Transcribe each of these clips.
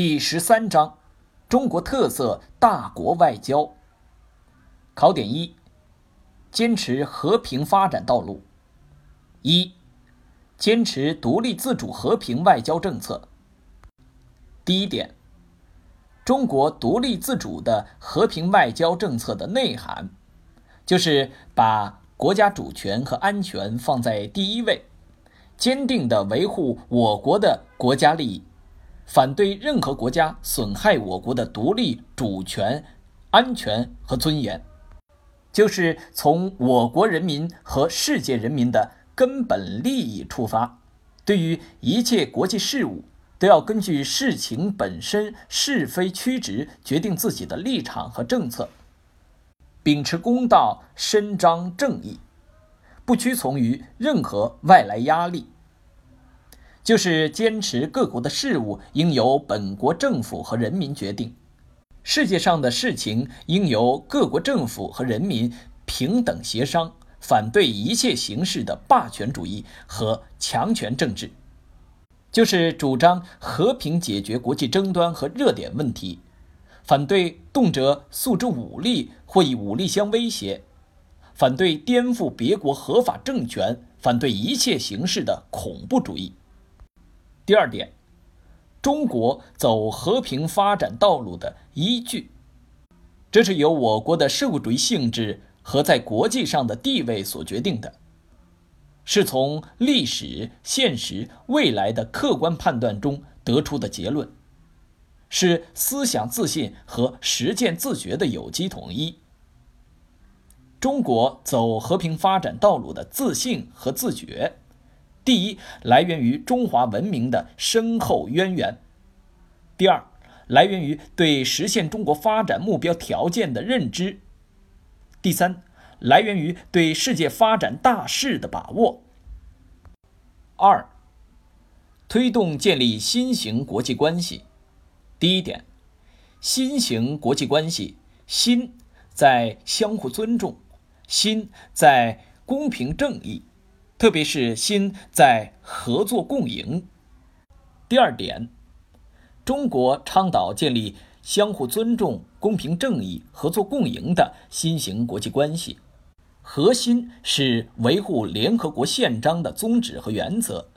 第十三章：中国特色大国外交。考点一：坚持和平发展道路。一、坚持独立自主和平外交政策。第一点，中国独立自主的和平外交政策的内涵，就是把国家主权和安全放在第一位，坚定地维护我国的国家利益，反对任何国家损害我国的独立主权、安全和尊严，就是从我国人民和世界人民的。根本利益出发，对于一切国际事务，都要根据事情本身是非曲直决定自己的立场和政策，秉持公道，伸张正义，不屈从于任何外来压力，就是坚持各国的事务应由本国政府和人民决定，世界上的事情应由各国政府和人民平等协商。反对一切形式的霸权主义和强权政治，就是主张和平解决国际争端和热点问题，反对动辄诉诸武力或以武力相威胁，反对颠覆别国合法政权，反对一切形式的恐怖主义。第二点，中国走和平发展道路的依据，这是由我国的社会主义性质。和在国际上的地位所决定的，是从历史、现实、未来的客观判断中得出的结论，是思想自信和实践自觉的有机统一。中国走和平发展道路的自信和自觉，第一来源于中华文明的深厚渊源，第二来源于对实现中国发展目标条件的认知。第三，来源于对世界发展大势的把握。二，推动建立新型国际关系。第一点，新型国际关系，新在相互尊重，新在公平正义，特别是新在合作共赢。第二点，中国倡导建立。相互尊重、公平正义、合作共赢的新型国际关系，核心是维护联合国宪章的宗旨和原则，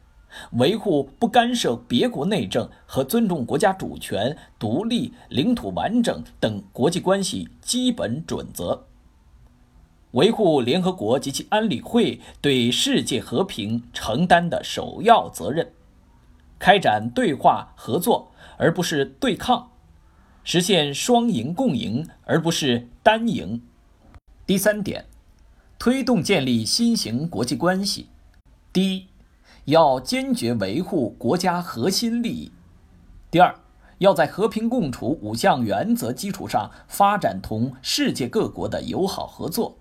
维护不干涉别国内政和尊重国家主权、独立、领土完整等国际关系基本准则，维护联合国及其安理会对世界和平承担的首要责任，开展对话合作，而不是对抗。实现双赢共赢，而不是单赢。第三点，推动建立新型国际关系。第一，要坚决维护国家核心利益；第二，要在和平共处五项原则基础上发展同世界各国的友好合作；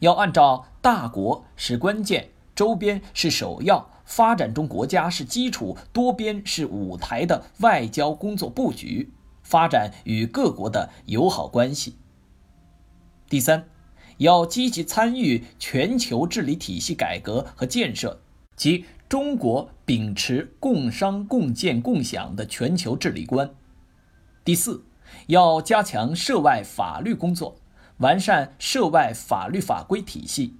要按照大国是关键、周边是首要、发展中国家是基础、多边是舞台的外交工作布局。发展与各国的友好关系。第三，要积极参与全球治理体系改革和建设及中国秉持共商共建共享的全球治理观。第四，要加强涉外法律工作，完善涉外法律法规体系。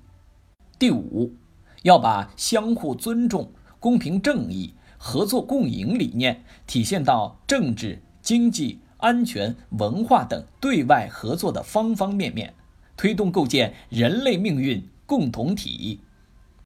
第五，要把相互尊重、公平正义、合作共赢理念体现到政治。经济、安全、文化等对外合作的方方面面，推动构建人类命运共同体。